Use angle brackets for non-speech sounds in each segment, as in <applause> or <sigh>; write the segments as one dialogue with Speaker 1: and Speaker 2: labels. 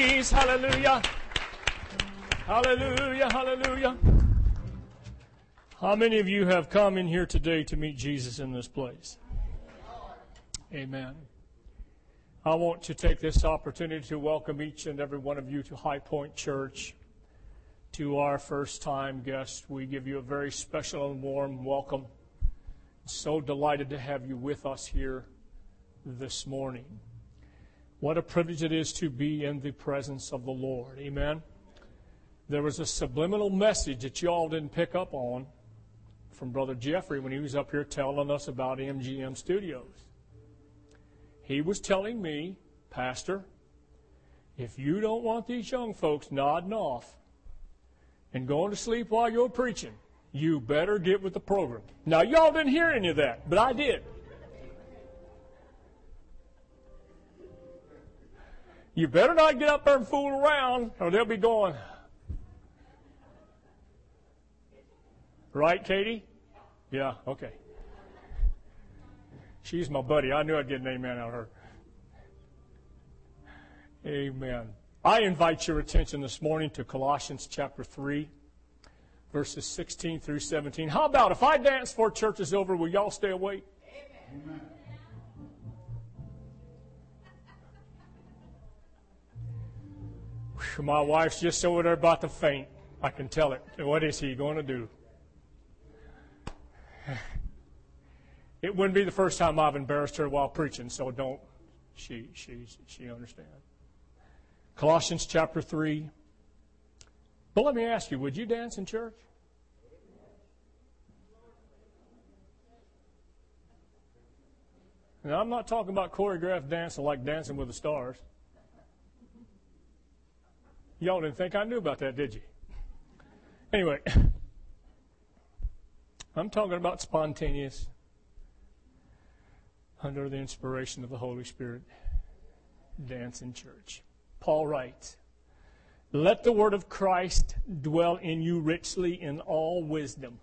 Speaker 1: Hallelujah. Hallelujah. Hallelujah. How many of you have come in here today to meet Jesus in this place? Amen. I want to take this opportunity to welcome each and every one of you to High Point Church. To our first time guests, we give you a very special and warm welcome. So delighted to have you with us here this morning. What a privilege it is to be in the presence of the Lord. Amen. There was a subliminal message that y'all didn't pick up on from Brother Jeffrey when he was up here telling us about MGM Studios. He was telling me, Pastor, if you don't want these young folks nodding off and going to sleep while you're preaching, you better get with the program. Now, y'all didn't hear any of that, but I did. You better not get up there and fool around, or they'll be going. Right, Katie? Yeah, okay. She's my buddy. I knew I'd get an amen out of her. Amen. I invite your attention this morning to Colossians chapter 3, verses 16 through 17. How about if I dance before church is over, will y'all stay awake? Amen. My wife's just over there about to faint. I can tell it. What is he going to do? <sighs> It wouldn't be the first time I've embarrassed her while preaching, so don't. She she she understand. Colossians chapter three. But let me ask you: Would you dance in church? Now I'm not talking about choreographed dancing like Dancing with the Stars. Y'all didn't think I knew about that, did you? Anyway, <laughs> I'm talking about spontaneous, under the inspiration of the Holy Spirit, dance in church. Paul writes, Let the word of Christ dwell in you richly in all wisdom,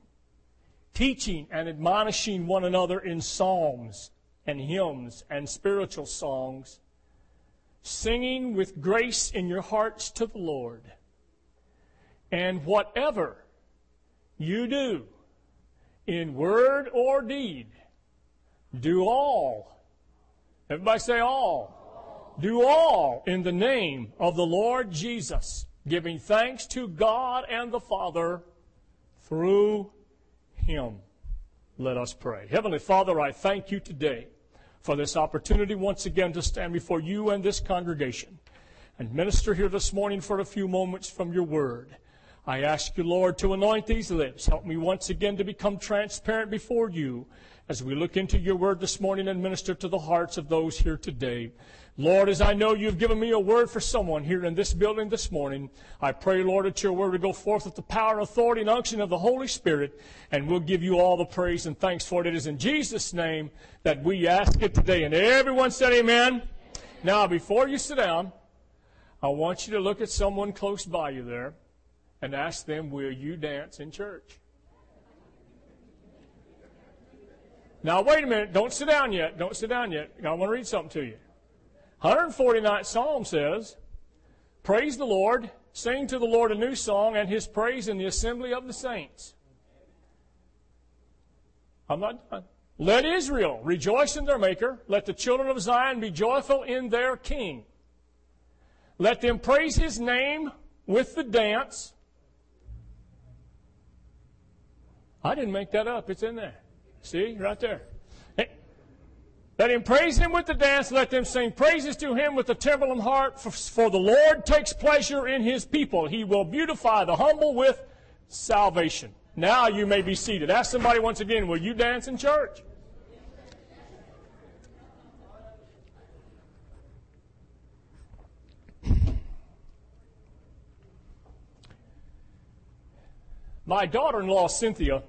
Speaker 1: teaching and admonishing one another in psalms and hymns and spiritual songs singing with grace in your hearts to the Lord. And whatever you do, in word or deed, do all. Everybody say all. Do all in the name of the Lord Jesus, giving thanks to God and the Father through Him. Let us pray. Heavenly Father, I thank you today for this opportunity once again to stand before you and this congregation and minister here this morning for a few moments from your word. I ask you, Lord, to anoint these lips. Help me once again to become transparent before you as we look into your word this morning and minister to the hearts of those here today. Lord, as I know you've given me a word for someone here in this building this morning, I pray, Lord, that your word will go forth with the power, authority, and unction of the Holy Spirit, and we'll give you all the praise and thanks for it. It is in Jesus' name that we ask it today. And everyone said amen. Now, before you sit down, I want you to look at someone close by you there and ask them, will you dance in church? Now, wait a minute. Don't sit down yet. Don't sit down yet. I want to read something to you. 149th Psalm says, Praise the Lord, sing to the Lord a new song, and his praise in the assembly of the saints. I'm not done. Let Israel rejoice in their Maker. Let the children of Zion be joyful in their King. Let them praise his name with the dance. I didn't make that up. It's in there. See, right there. Let him praise him with the dance. Let them sing praises to him with the trembling heart. For, for, the Lord takes pleasure in his people. He will beautify the humble with salvation. Now you may be seated. Ask somebody once again, will you dance in church? My daughter in law, Cynthia,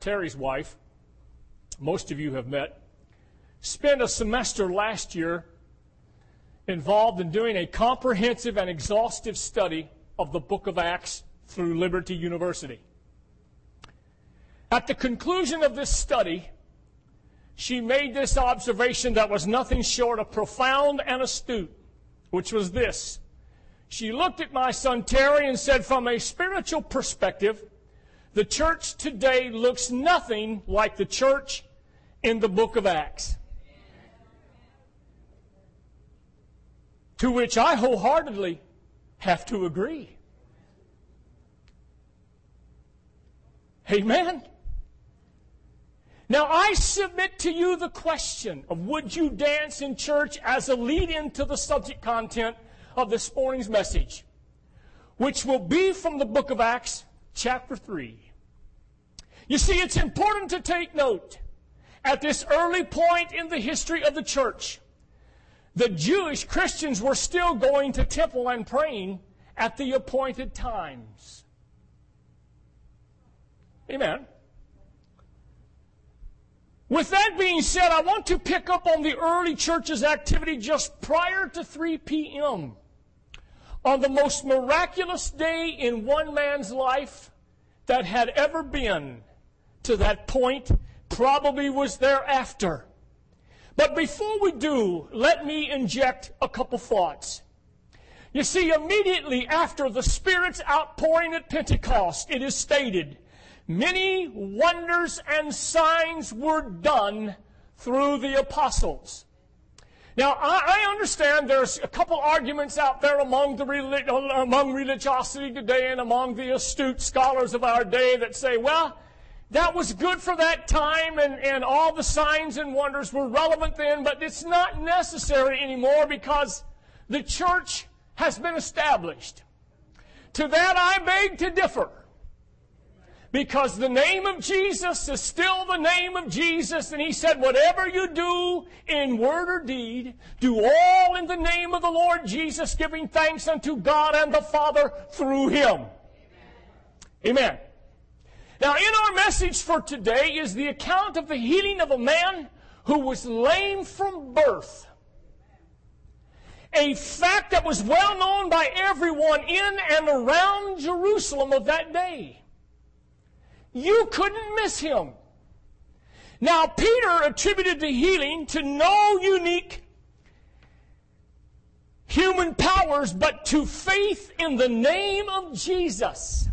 Speaker 1: Terry's wife, most of you have met, spent a semester last year involved in doing a comprehensive and exhaustive study of the book of Acts through Liberty University. At the conclusion of this study, she made this observation that was nothing short of profound and astute, which was this She looked at my son Terry and said, from a spiritual perspective, the church today looks nothing like the church in the book of Acts. To which I wholeheartedly have to agree. Amen. Now I submit to you the question of would you dance in church as a lead in to the subject content of this morning's message, which will be from the book of Acts, chapter 3. You see, it's important to take note at this early point in the history of the church. The Jewish Christians were still going to temple and praying at the appointed times. Amen. With that being said, I want to pick up on the early church's activity just prior to 3 p.m. On the most miraculous day in one man's life that had ever been to that point, probably was thereafter. But before we do, let me inject a couple thoughts. You see, immediately after the Spirit's outpouring at Pentecost, it is stated many wonders and signs were done through the apostles. Now, I, understand there's a couple arguments out there among, the, among religiosity today and among the astute scholars of our day that say, well, that was good for that time and, and all the signs and wonders were relevant then, but it's not necessary anymore because the church has been established. To that I beg to differ. Because the name of Jesus is still the name of Jesus. And he said, whatever you do in word or deed, do all in the name of the Lord Jesus, giving thanks unto God and the Father through him. Amen. Amen. Now, in our message for today is the account of the healing of a man who was lame from birth. A fact that was well known by everyone in and around Jerusalem of that day. You couldn't miss him. Now, Peter attributed the healing to no unique human powers, but to faith in the name of Jesus.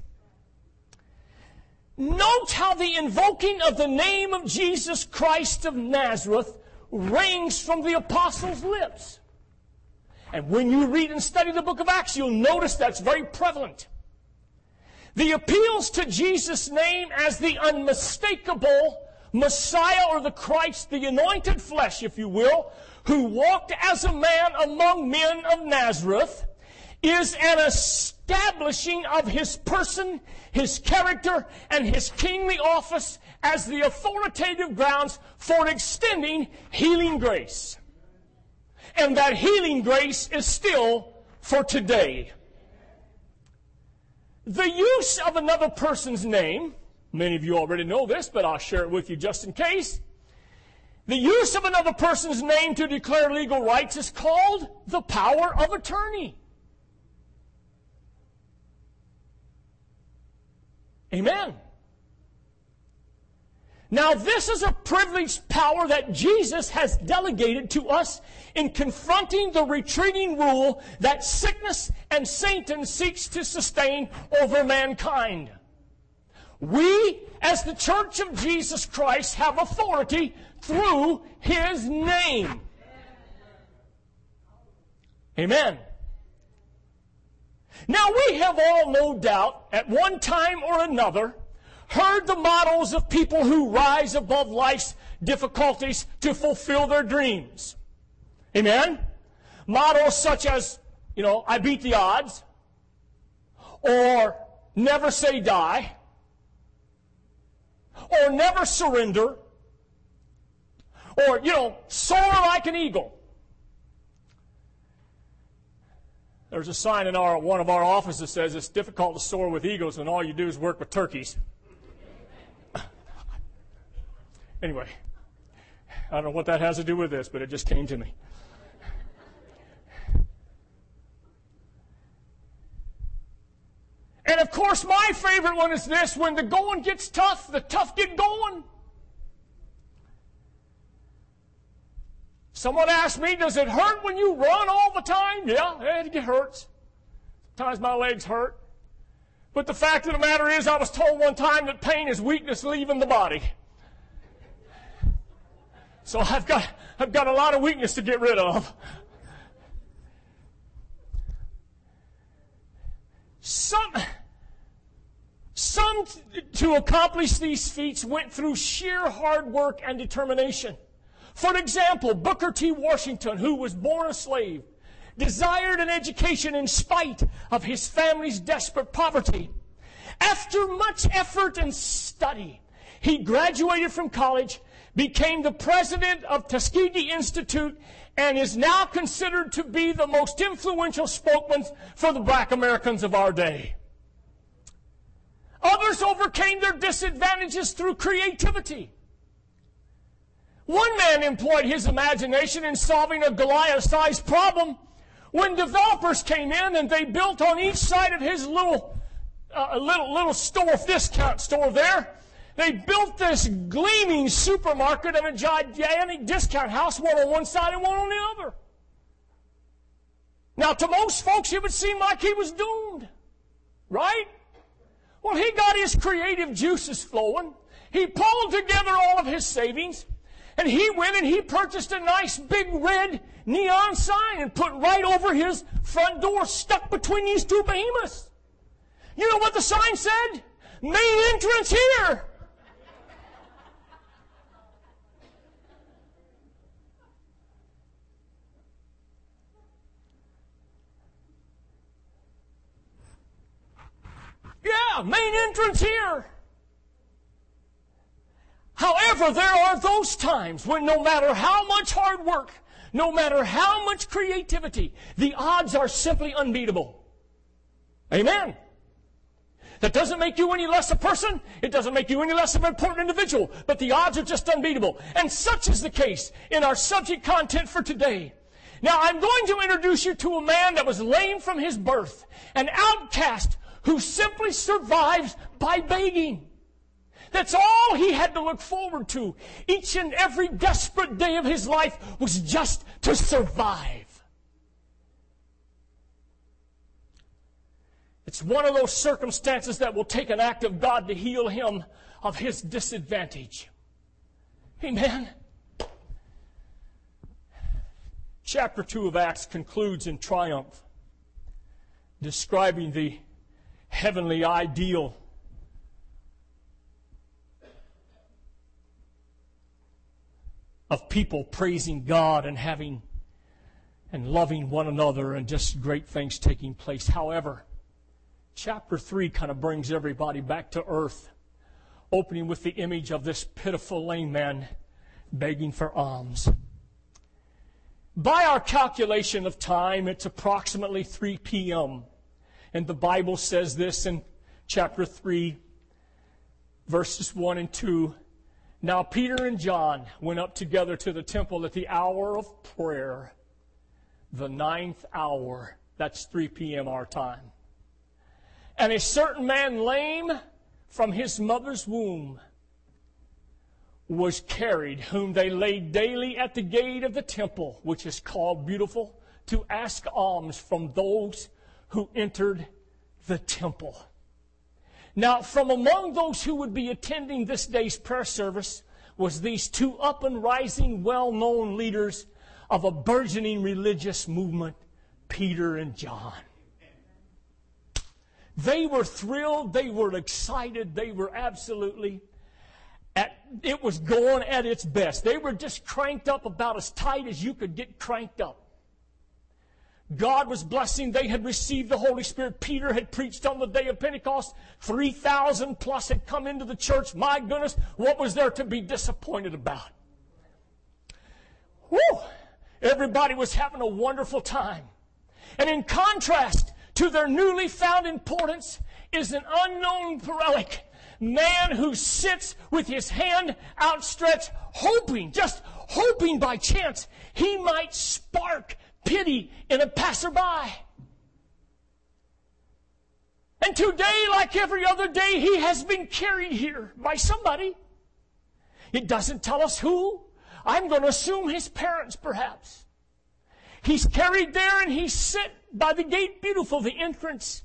Speaker 1: Note how the invoking of the name of Jesus Christ of Nazareth rings from the apostles' lips. And when you read and study the book of Acts, you'll notice that's very prevalent. The appeals to Jesus' name as the unmistakable Messiah or the Christ, the anointed flesh, if you will, who walked as a man among men of Nazareth, is an establishing of his person, his character, and his kingly office as the authoritative grounds for extending healing grace. And that healing grace is still for today. The use of another person's name, many of you already know this, but I'll share it with you just in case. The use of another person's name to declare legal rights is called the power of attorney. Amen. Now, this is a privileged power that Jesus has delegated to us in confronting the retreating rule that sickness and Satan seeks to sustain over mankind. We, as the Church of Jesus Christ, have authority through His name. Amen. Now, we have all, no doubt, at one time or another, heard the models of people who rise above life's difficulties to fulfill their dreams. Amen? Models such as, you know, I beat the odds, or never say die, or never surrender, or, you know, soar like an eagle. There's a sign in our, one of our offices that says it's difficult to soar with eagles when all you do is work with turkeys. <laughs> Anyway, I don't know what that has to do with this, but it just came to me. And of course, my favorite one is this when the going gets tough, the tough get going. Someone asked me, Does it hurt when you run all the time? Yeah, it hurts. Sometimes my legs hurt. But the fact of the matter is, I was told one time that pain is weakness leaving the body. So I've got, I've got a lot of weakness to get rid of. Some, some to accomplish these feats went through sheer hard work and determination. For example, Booker T. Washington, who was born a slave, desired an education in spite of his family's desperate poverty. After much effort and study, he graduated from college, became the president of Tuskegee Institute, and is now considered to be the most influential spokesman for the black Americans of our day. Others overcame their disadvantages through creativity. One man employed his imagination in solving a Goliath sized problem when developers came in and they built on each side of his little, uh, little, little store, discount store there, they built this gleaming supermarket and a gigantic discount house, one on one side and one on the other. Now, to most folks, it would seem like he was doomed, right? Well, he got his creative juices flowing. He pulled together all of his savings, and he went and he purchased a nice big red neon sign and put right over his front door, stuck between these two behemoths. You know what the sign said? Main entrance here. Yeah, main entrance here. However, there are those times when no matter how much hard work, no matter how much creativity, the odds are simply unbeatable. Amen. That doesn't make you any less a person. It doesn't make you any less of an important individual. But the odds are just unbeatable. And such is the case in our subject content for today. Now, I'm going to introduce you to a man that was lame from his birth, an outcast who simply survives by begging. That's all he had to look forward to. Each and every desperate day of his life was just to survive. It's one of those circumstances that will take an act of God to heal him of his disadvantage. Amen. Chapter 2 of Acts concludes in triumph, describing the heavenly ideal of people praising God and having and loving one another and just great things taking place. However, chapter 3 kind of brings everybody back to earth, opening with the image of this pitiful lame man begging for alms. By our calculation of time, it's approximately 3 p.m. And the Bible says this in chapter 3, verses 1 and 2. Now Peter and John went up together to the temple at the hour of prayer, the ninth hour. That's 3 p.m. our time. And a certain man lame from his mother's womb was carried, whom they laid daily at the gate of the temple, which is called Beautiful, to ask alms from those who entered the temple. Now, from among those who would be attending this day's prayer service was these two up and rising, well-known leaders of a burgeoning religious movement, Peter and John. They were thrilled, they were excited, they were absolutely at, it was going at its best. They were just cranked up about as tight as you could get cranked up. God was blessing. They had received the Holy Spirit. Peter had preached on the day of Pentecost. 3,000 plus had come into the church. My goodness, what was there to be disappointed about? Whew! Everybody was having a wonderful time. And in contrast to their newly found importance is an unknown relic. Man who sits with his hand outstretched, hoping, just hoping by chance, he might spark pity in a passerby. And today, like every other day, he has been carried here by somebody. It doesn't tell us who. I'm going to assume his parents, perhaps. He's carried there and he's sit by the gate beautiful, the entrance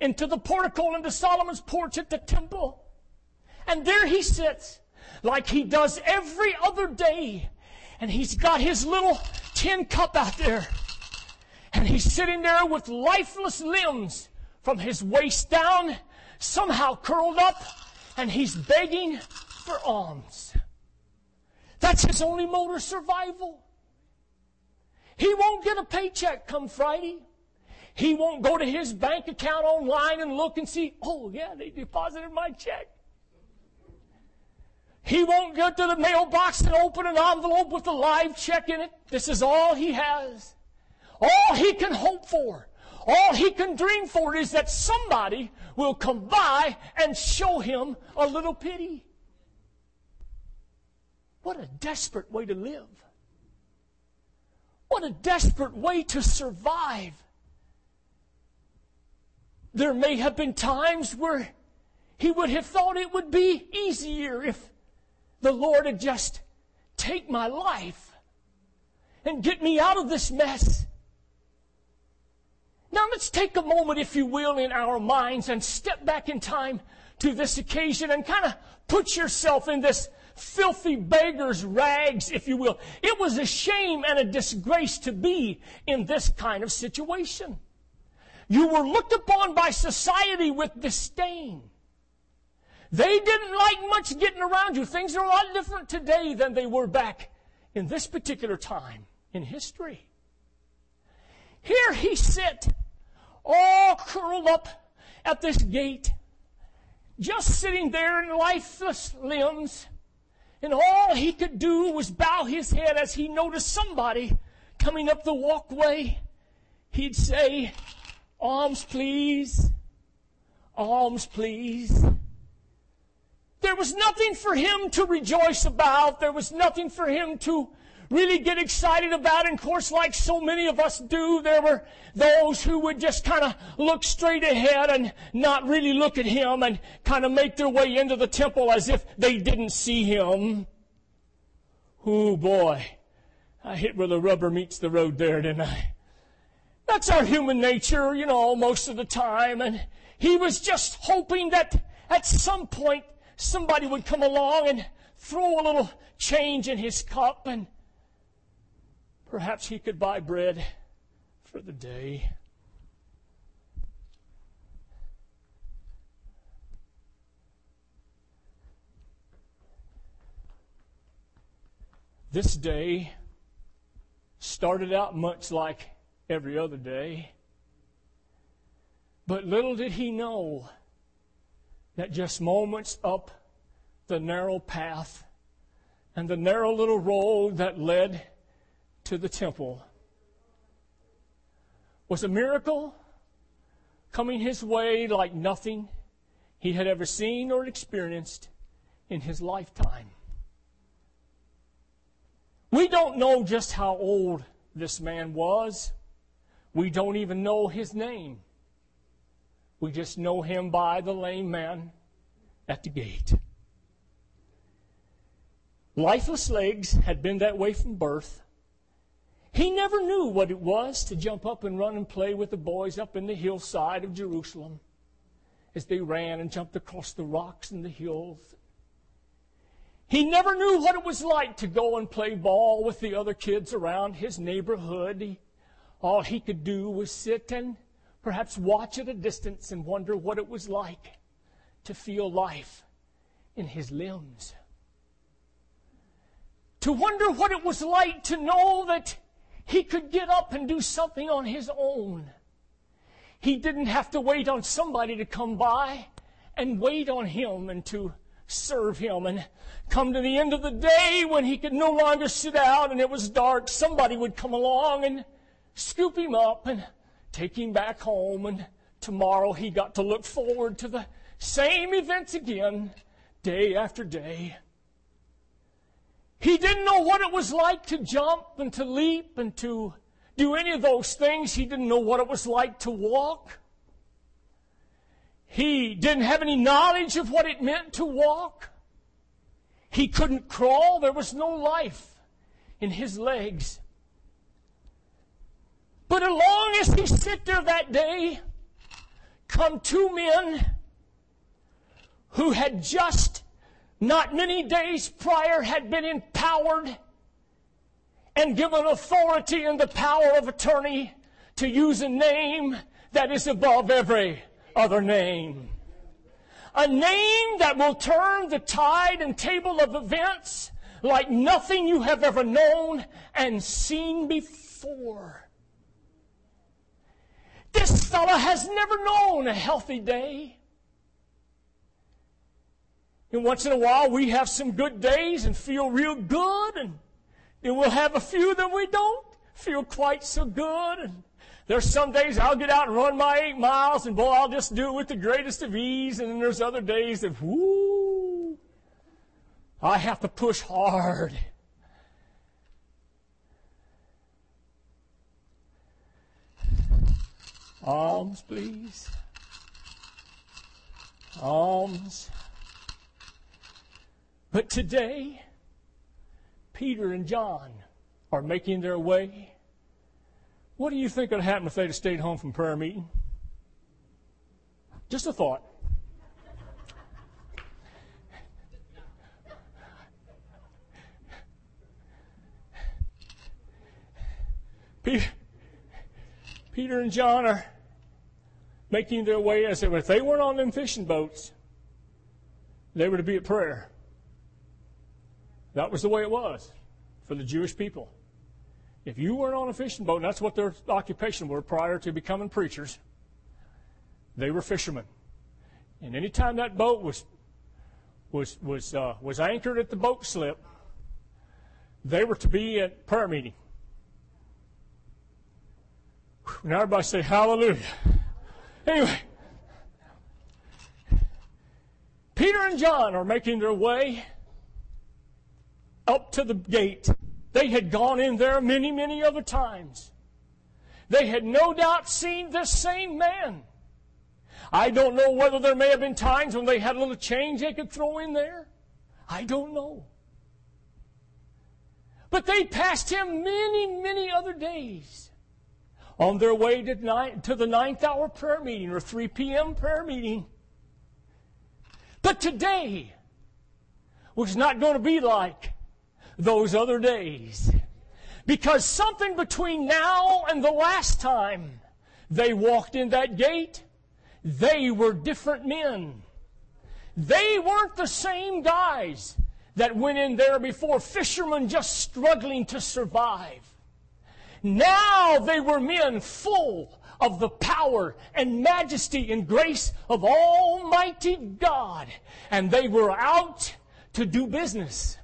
Speaker 1: into the portico into Solomon's porch at the temple. And there he sits, like he does every other day. And he's got his little tin cup out there. And he's sitting there with lifeless limbs from his waist down, somehow curled up, and he's begging for alms. That's his only mode of survival. He won't get a paycheck come Friday. He won't go to his bank account online and look and see, oh, yeah, they deposited my check. He won't go to the mailbox and open an envelope with a live check in it. This is all he has. All he can hope for, all he can dream for is that somebody will come by and show him a little pity. What a desperate way to live. What a desperate way to survive. There may have been times where he would have thought it would be easier if the Lord to just take my life and get me out of this mess. Now let's take a moment, if you will, in our minds and step back in time to this occasion and kind of put yourself in this filthy beggar's rags, if you will. It was a shame and a disgrace to be in this kind of situation. You were looked upon by society with disdain. They didn't like much getting around you. Things are a lot different today than they were back in this particular time in history. Here he sit, all curled up at this gate, just sitting there in lifeless limbs, and all he could do was bow his head as he noticed somebody coming up the walkway. He'd say, Alms, please. Alms, please. There was nothing for him to rejoice about. There was nothing for him to really get excited about. And of course, like so many of us do, there were those who would just kind of look straight ahead and not really look at him and kind of make their way into the temple as if they didn't see him. Oh boy. I hit where the rubber meets the road there, didn't I? That's our human nature, you know, most of the time. And he was just hoping that at some point somebody would come along and throw a little change in his cup and perhaps he could buy bread for the day. This day started out much like every other day. But little did he know that just moments up the narrow path and the narrow little road that led to the temple was a miracle coming his way like nothing he had ever seen or experienced in his lifetime. We don't know just how old this man was. We don't even know his name. We just know him by the lame man at the gate. Lifeless legs had been that way from birth. He never knew what it was to jump up and run and play with the boys up in the hillside of Jerusalem as they ran and jumped across the rocks and the hills. He never knew what it was like to go and play ball with the other kids around his neighborhood. All he could do was sit and perhaps watch at a distance and wonder what it was like to feel life in his limbs. To wonder what it was like to know that he could get up and do something on his own. He didn't have to wait on somebody to come by and wait on him and to serve him. And come to the end of the day when he could no longer sit out and it was dark, somebody would come along and scoop him up and take him back home. And tomorrow he got to look forward to the same events again, day after day. He didn't know what it was like to jump and to leap and to do any of those things. He didn't know what it was like to walk. He didn't have any knowledge of what it meant to walk. He couldn't crawl. There was no life in his legs. But as long as he sat there that day, come two men who had just not many days prior had been empowered and given authority and the power of attorney to use a name that is above every other name. A name that will turn the tide and table of events like nothing you have ever known and seen before. This fellow has never known a healthy day. And once in a while we have some good days and feel real good and then we'll have a few that we don't feel quite so good and there's some days I'll get out and run my eight miles, and boy, I'll just do it with the greatest of ease. And then there's other days that, whoo, I have to push hard. Alms, please. Alms. But today, Peter and John are making their way what do you think would happen if they'd have stayed home from prayer meeting? Just a thought. Peter, Peter and John are making their way as if they weren't on them fishing boats, they were to be at prayer. That was the way it was for the Jewish people. If you weren't on a fishing boat, and that's what their occupation were prior to becoming preachers, they were fishermen. And anytime that boat was was was uh, was anchored at the boat slip, they were to be at prayer meeting. Now everybody say hallelujah. Anyway, Peter and John are making their way up to the gate they had gone in there many, many other times. They had no doubt seen this same man. I don't know whether there may have been times when they had a little change they could throw in there. I don't know. But they passed him many, many other days on their way to, nine, to the ninth hour prayer meeting or 3 p.m. prayer meeting. But today was not going to be like those other days. Because something between now and the last time they walked in that gate, they were different men. They weren't the same guys that went in there before, fishermen just struggling to survive. Now they were men full of the power and majesty and grace of Almighty God. And they were out to do business.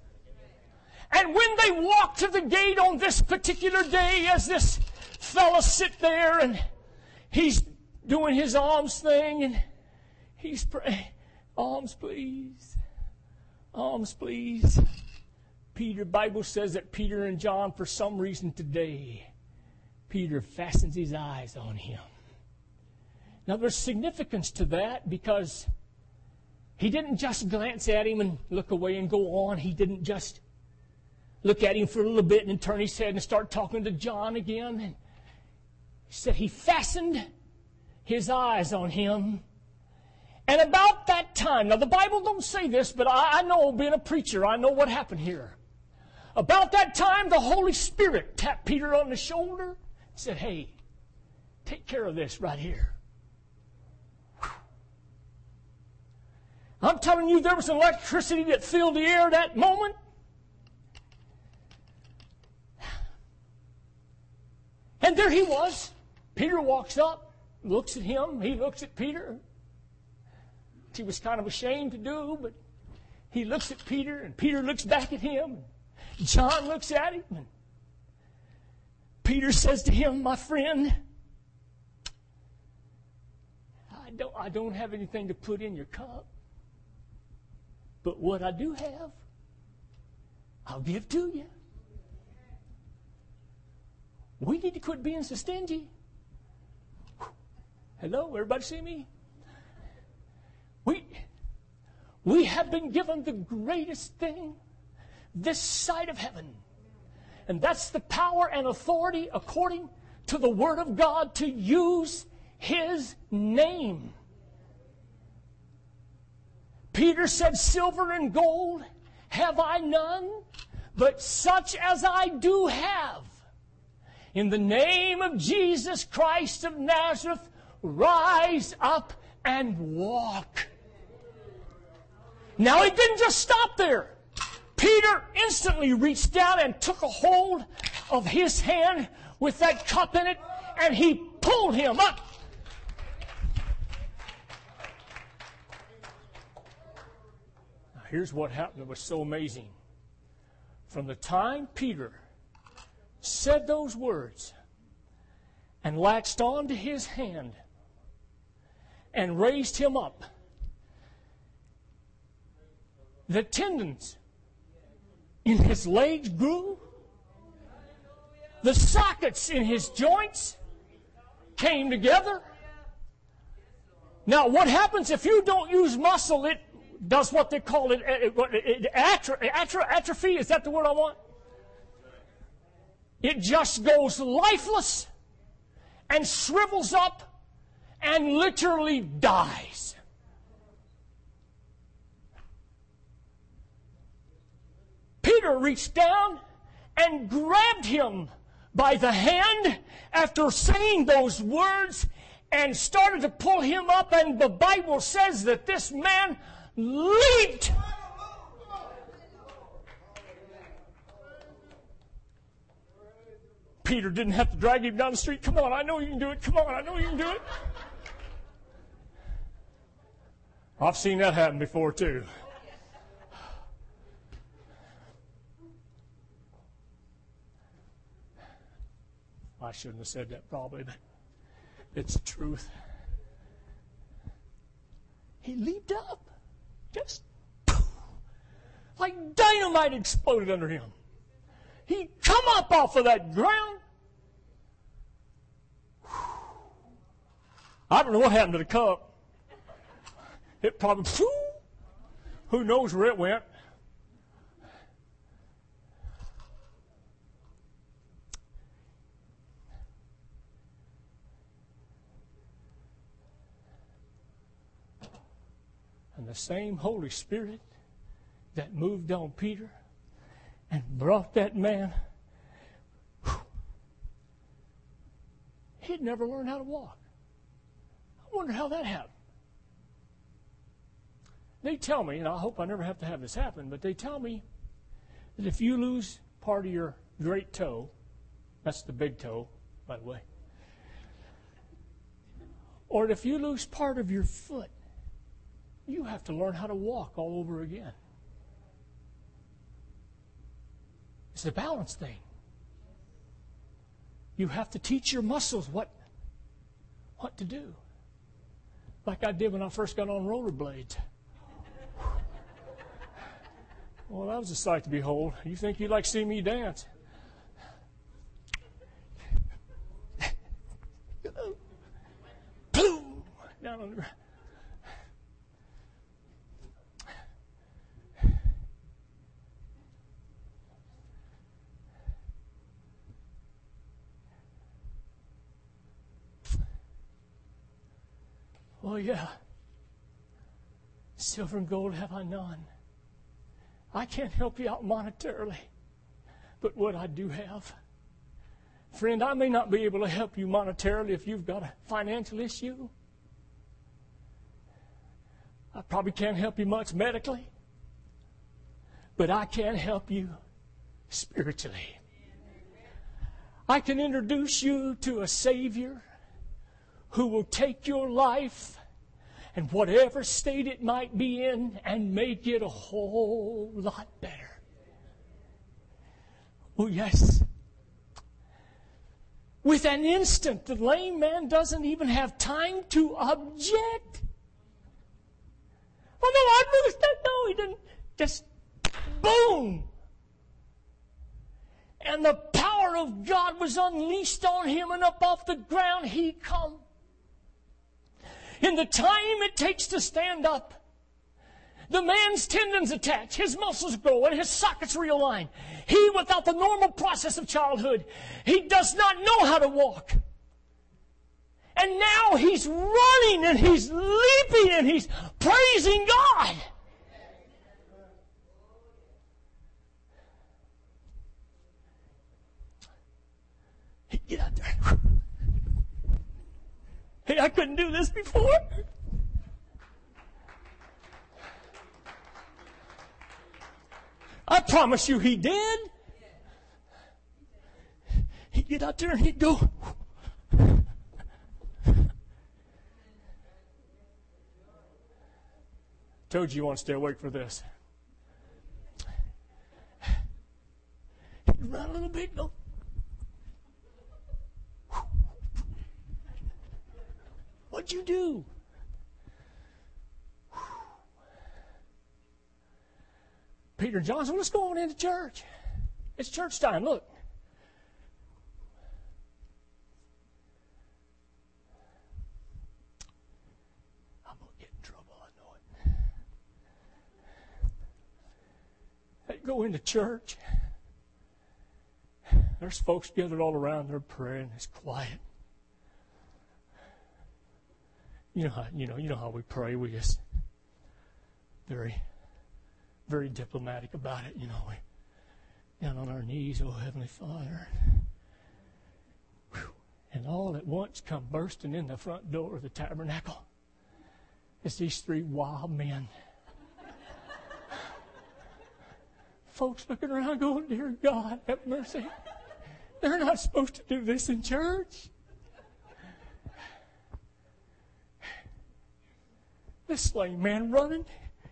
Speaker 1: And when they walked to the gate on this particular day, as this fellow sit there and he's doing his alms thing and he's praying, alms please, alms please. Peter, Bible says that Peter and John, for some reason today, Peter fastens his eyes on him. Now there's significance to that because he didn't just glance at him and look away and go on. He didn't just look at him for a little bit and turn his head and start talking to John again. And he said he fastened his eyes on him. And about that time, now the Bible don't say this, but I, I know being a preacher, I know what happened here. About that time, the Holy Spirit tapped Peter on the shoulder and said, Hey, take care of this right here. I'm telling you, there was electricity that filled the air that moment. And there he was. Peter walks up, looks at him, he looks at Peter. He was kind of ashamed to do, but he looks at Peter, and Peter looks back at him. John looks at him, and Peter says to him, My friend, I don't, I don't have anything to put in your cup, but what I do have, I'll give to you. We need to quit being so stingy. Hello, everybody see me? We, we have been given the greatest thing this side of heaven. And that's the power and authority according to the Word of God to use His name. Peter said, Silver and gold have I none, but such as I do have. In the name of Jesus Christ of Nazareth, rise up and walk. Now he didn't just stop there. Peter instantly reached down and took a hold of his hand with that cup in it, and he pulled him up. Now, here's what happened that was so amazing. From the time Peter said those words and latched onto his hand and raised him up, the tendons in his legs grew, the sockets in his joints came together. Now, what happens if you don't use muscle? It does what they call it, it, it, it atrophy. Is that the word I want? It just goes lifeless and shrivels up and literally dies. Peter reached down and grabbed him by the hand after saying those words and started to pull him up. And the Bible says that this man leaped. Peter didn't have to drag him down the street. Come on, I know you can do it. Come on, I know you can do it. I've seen that happen before too. I shouldn't have said that probably, but it's the truth. He leaped up. Just like dynamite exploded under him. He come up off of that ground. I don't know what happened to the cup. It probably, who knows where it went. The same Holy Spirit that moved on Peter and brought that man, he'd never learned how to walk. I wonder how that happened. They tell me, and I hope I never have to have this happen, but they tell me that if you lose part of your great toe, that's the big toe, by the way, or if you lose part of your foot, you have to learn how to walk all over again. It's a balance thing. You have to teach your muscles what, what to do. Like I did when I first got on rollerblades. <laughs> Well, that was a sight to behold. You think you'd like to see me dance? <laughs> Boom! Down on the ground. Oh, yeah. Silver and gold have I none. I can't help you out monetarily, but what I do have. Friend, I may not be able to help you monetarily if you've got a financial issue. I probably can't help you much medically, but I can help you spiritually. I can introduce you to a Savior who will take your life and whatever state it might be in and make it a whole lot better. Oh, yes. With an instant, the lame man doesn't even have time to object. Oh, no, I understand. No, he didn't. Just boom. And the power of God was unleashed on him, and up off the ground he come in the time it takes to stand up, The man's tendons attach, his muscles grow, and his sockets realign. He, without the normal process of childhood, he does not know how to walk. And now he's running and he's leaping and he's praising God. Get out there. Hey, I couldn't do this before. I promise you he did. He'd get out there and he'd go. Told you you want to stay awake for this. He'd run a little bit, go. What'd you do? Peter Johnson, let's go on into church. It's church time. Look. I'm going to get in trouble. I know it. They go into church. There's folks gathered all around. They're praying. It's quiet. You know how you know you know how we pray. We just very very diplomatic about it. You know, we down on our knees, oh Heavenly Father. And all at once come bursting in the front door of the tabernacle. It's these three wild men. <laughs> Folks looking around going, Dear God, have mercy. They're not supposed to do this in church. This lame man running.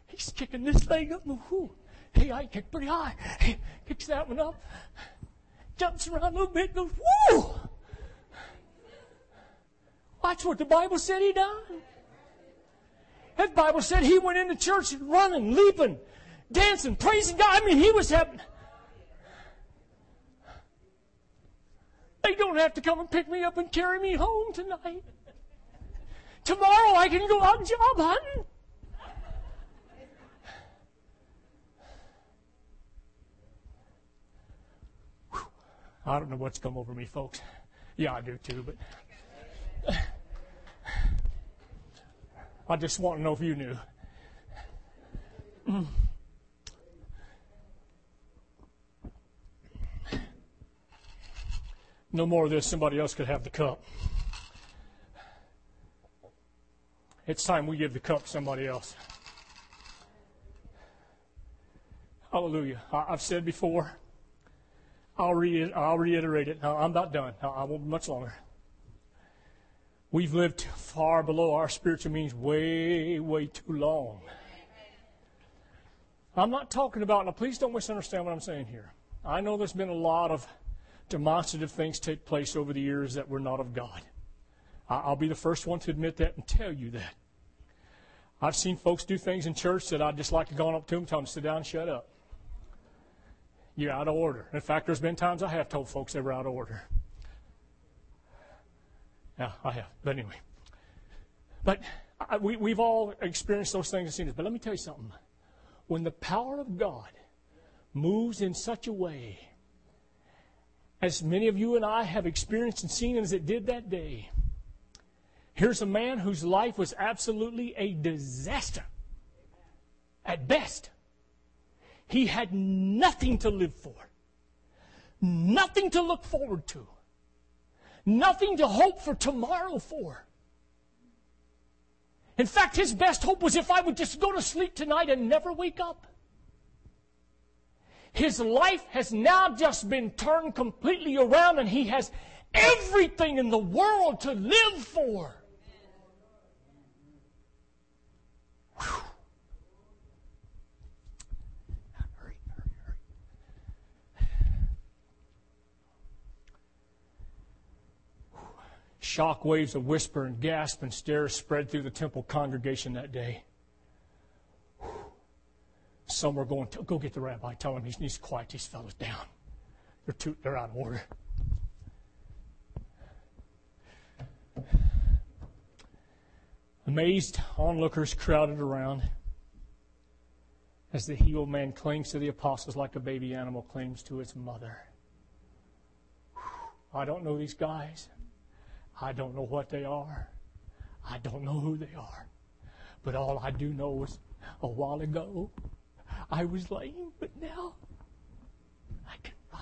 Speaker 1: He's kicking this leg up. Whoo. Hey, I kick pretty high. He kicks that one up. Jumps around a little bit. Goes, whoo. Watch what the Bible said he done. That Bible said he went into church running, leaping, dancing, praising God. I mean, he was having. They don't have to come and pick me up and carry me home tonight. Tomorrow I can go out job hunting. I don't know what's come over me, folks. Yeah, I do too, but I just want to know if you knew. No more of this. Somebody else could have the cup. It's time we give the cup to somebody else. Hallelujah. I've said before, I'll, re- I'll reiterate it. I'm not done. I won't be much longer. We've lived far below our spiritual means way, way too long. I'm not talking about, now please don't misunderstand what I'm saying here. I know there's been a lot of demonstrative things take place over the years that were not of God. I'll be the first one to admit that and tell you that. I've seen folks do things in church that I'd just like to go up to them and tell them to sit down and shut up. You're out of order. In fact, there's been times I have told folks they were out of order. Yeah, I have. But anyway. But I, we, we've all experienced those things and seen it. But let me tell you something. When the power of God moves in such a way, as many of you and I have experienced and seen as it did that day, here's a man whose life was absolutely a disaster at best. He had nothing to live for, nothing to look forward to, nothing to hope for tomorrow for. In fact, his best hope was if I would just go to sleep tonight and never wake up. His life has now just been turned completely around and he has everything in the world to live for. Shock waves of whisper and gasp and stare spread through the temple congregation that day. Some were going, to, go get the rabbi, tell him he needs to quiet these fellows down. They're, too, they're out of order. Amazed onlookers crowded around. as the healed man clings to the apostles like a baby animal clings to its mother. I don't know these guys. I don't know what they are. I don't know who they are. But all I do know is a while ago I was lame, but now I can run.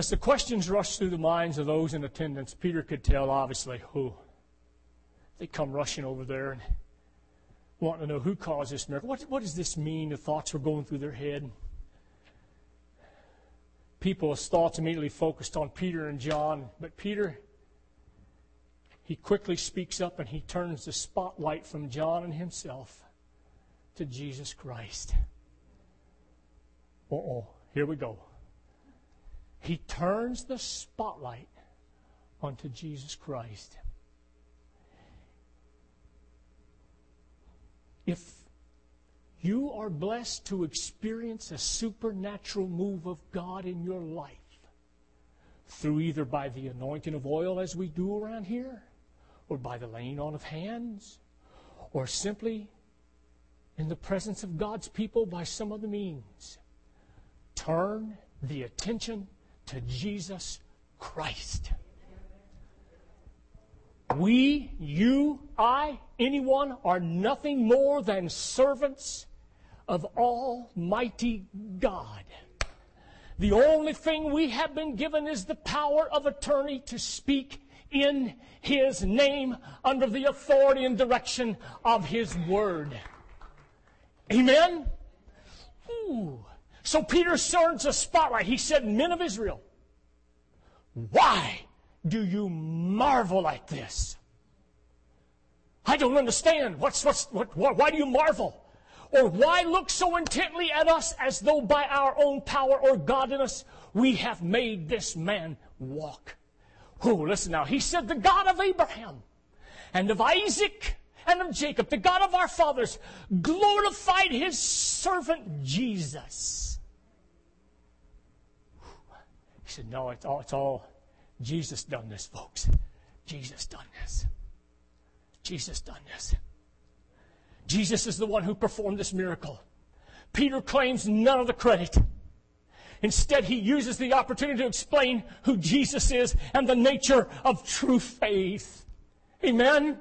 Speaker 1: As the questions rushed through the minds of those in attendance, Peter could tell, obviously, who. They come rushing over there and wanting to know who caused this miracle. What, what does this mean? The thoughts were going through their head. People's thoughts immediately focused on Peter and John, but Peter, he quickly speaks up and he turns the spotlight from John and himself to Jesus Christ. Uh oh, here we go. He turns the spotlight onto Jesus Christ. If you are blessed to experience a supernatural move of God in your life, through either by the anointing of oil as we do around here, or by the laying on of hands, or simply in the presence of God's people by some other means, turn the attention to Jesus Christ. We, you, I, anyone are nothing more than servants of Almighty God. The only thing we have been given is the power of attorney to speak in His name under the authority and direction of His Word. Amen? Ooh. So Peter turns a spotlight. He said, Men of Israel, why do you marvel at this? I don't understand. What's, what's, what, why do you marvel? Or why look so intently at us as though by our own power or godliness we have made this man walk? Oh, listen now. He said, The God of Abraham and of Isaac and of Jacob, the God of our fathers, glorified his servant Jesus. He said, No, it's all, it's all Jesus done this, folks. Jesus done this. Jesus done this. Jesus is the one who performed this miracle. Peter claims none of the credit. Instead, he uses the opportunity to explain who Jesus is and the nature of true faith. Amen?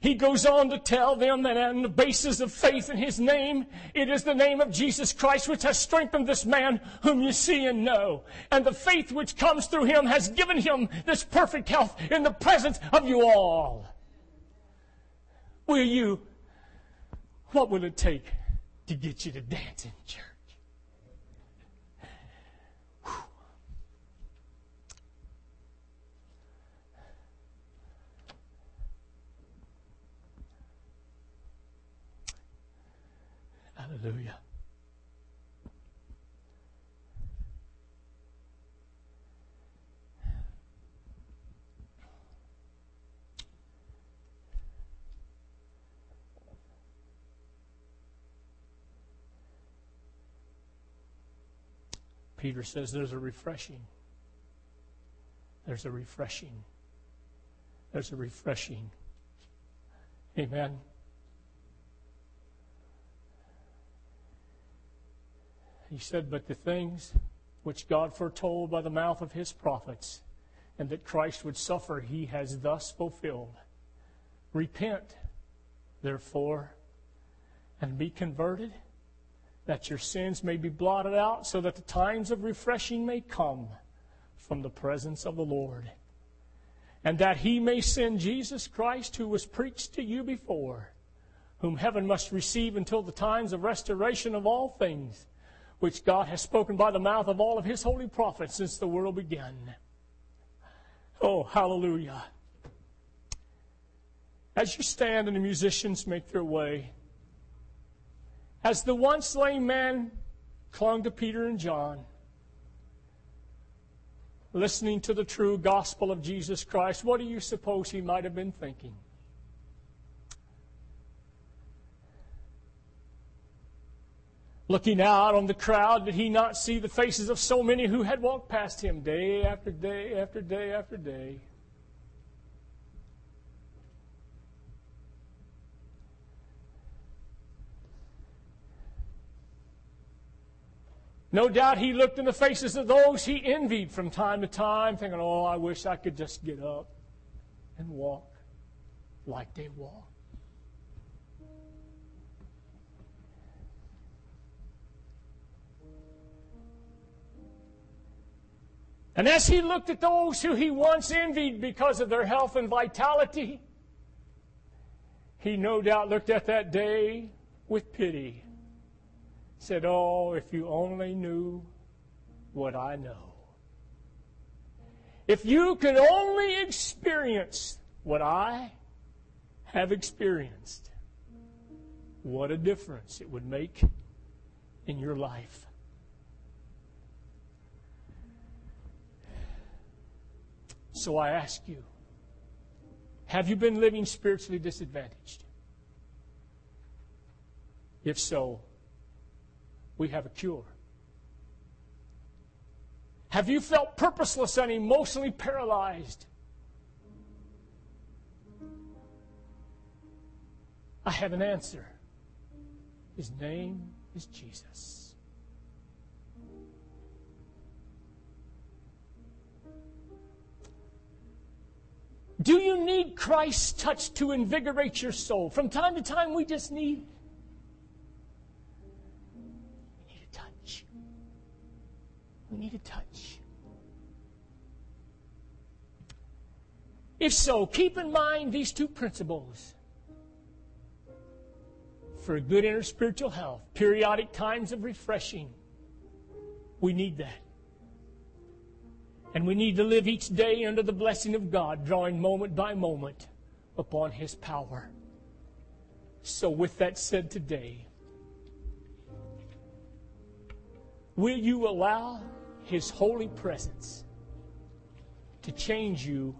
Speaker 1: He goes on to tell them that on the basis of faith in his name, it is the name of Jesus Christ which has strengthened this man whom you see and know. And the faith which comes through him has given him this perfect health in the presence of you all. Will you, what will it take to get you to dance in church? Hallelujah. Peter says there's a refreshing. There's a refreshing. There's a refreshing. Amen. He said, But the things which God foretold by the mouth of his prophets, and that Christ would suffer, he has thus fulfilled. Repent, therefore, and be converted, that your sins may be blotted out, so that the times of refreshing may come from the presence of the Lord. And that he may send Jesus Christ, who was preached to you before, whom heaven must receive until the times of restoration of all things which God has spoken by the mouth of all of his holy prophets since the world began. Oh, hallelujah. As you stand and the musicians make their way, as the once lame man clung to Peter and John, listening to the true gospel of Jesus Christ, what do you suppose he might have been thinking? Looking out on the crowd, did he not see the faces of so many who had walked past him day after day after day after day? No doubt he looked in the faces of those he envied from time to time, thinking, oh, I wish I could just get up and walk like they walk. And as he looked at those who he once envied because of their health and vitality, he no doubt looked at that day with pity. Said, Oh, if you only knew what I know. If you could only experience what I have experienced, what a difference it would make in your life. So I ask you, have you been living spiritually disadvantaged? If so, we have a cure. Have you felt purposeless and emotionally paralyzed? I have an answer. His name is Jesus. Do you need Christ's touch to invigorate your soul? From time to time, we just need. We need a touch. We need a touch. If so, keep in mind these two principles. For good inner spiritual health, periodic times of refreshing. We need that. And we need to live each day under the blessing of God, drawing moment by moment upon His power. So, with that said today, will you allow His holy presence to change you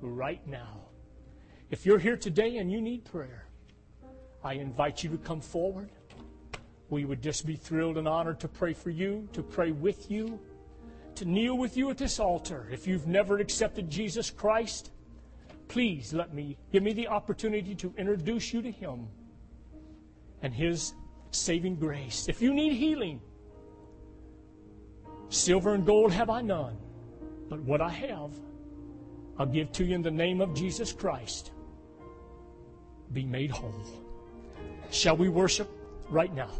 Speaker 1: right now? If you're here today and you need prayer, I invite you to come forward. We would just be thrilled and honored to pray for you, to pray with you to kneel with you at this altar. If you've never accepted Jesus Christ, please let me give me the opportunity to introduce you to Him and His saving grace. If you need healing, silver and gold have I none, but what I have, I'll give to you in the name of Jesus Christ. Be made whole. Shall we worship right now?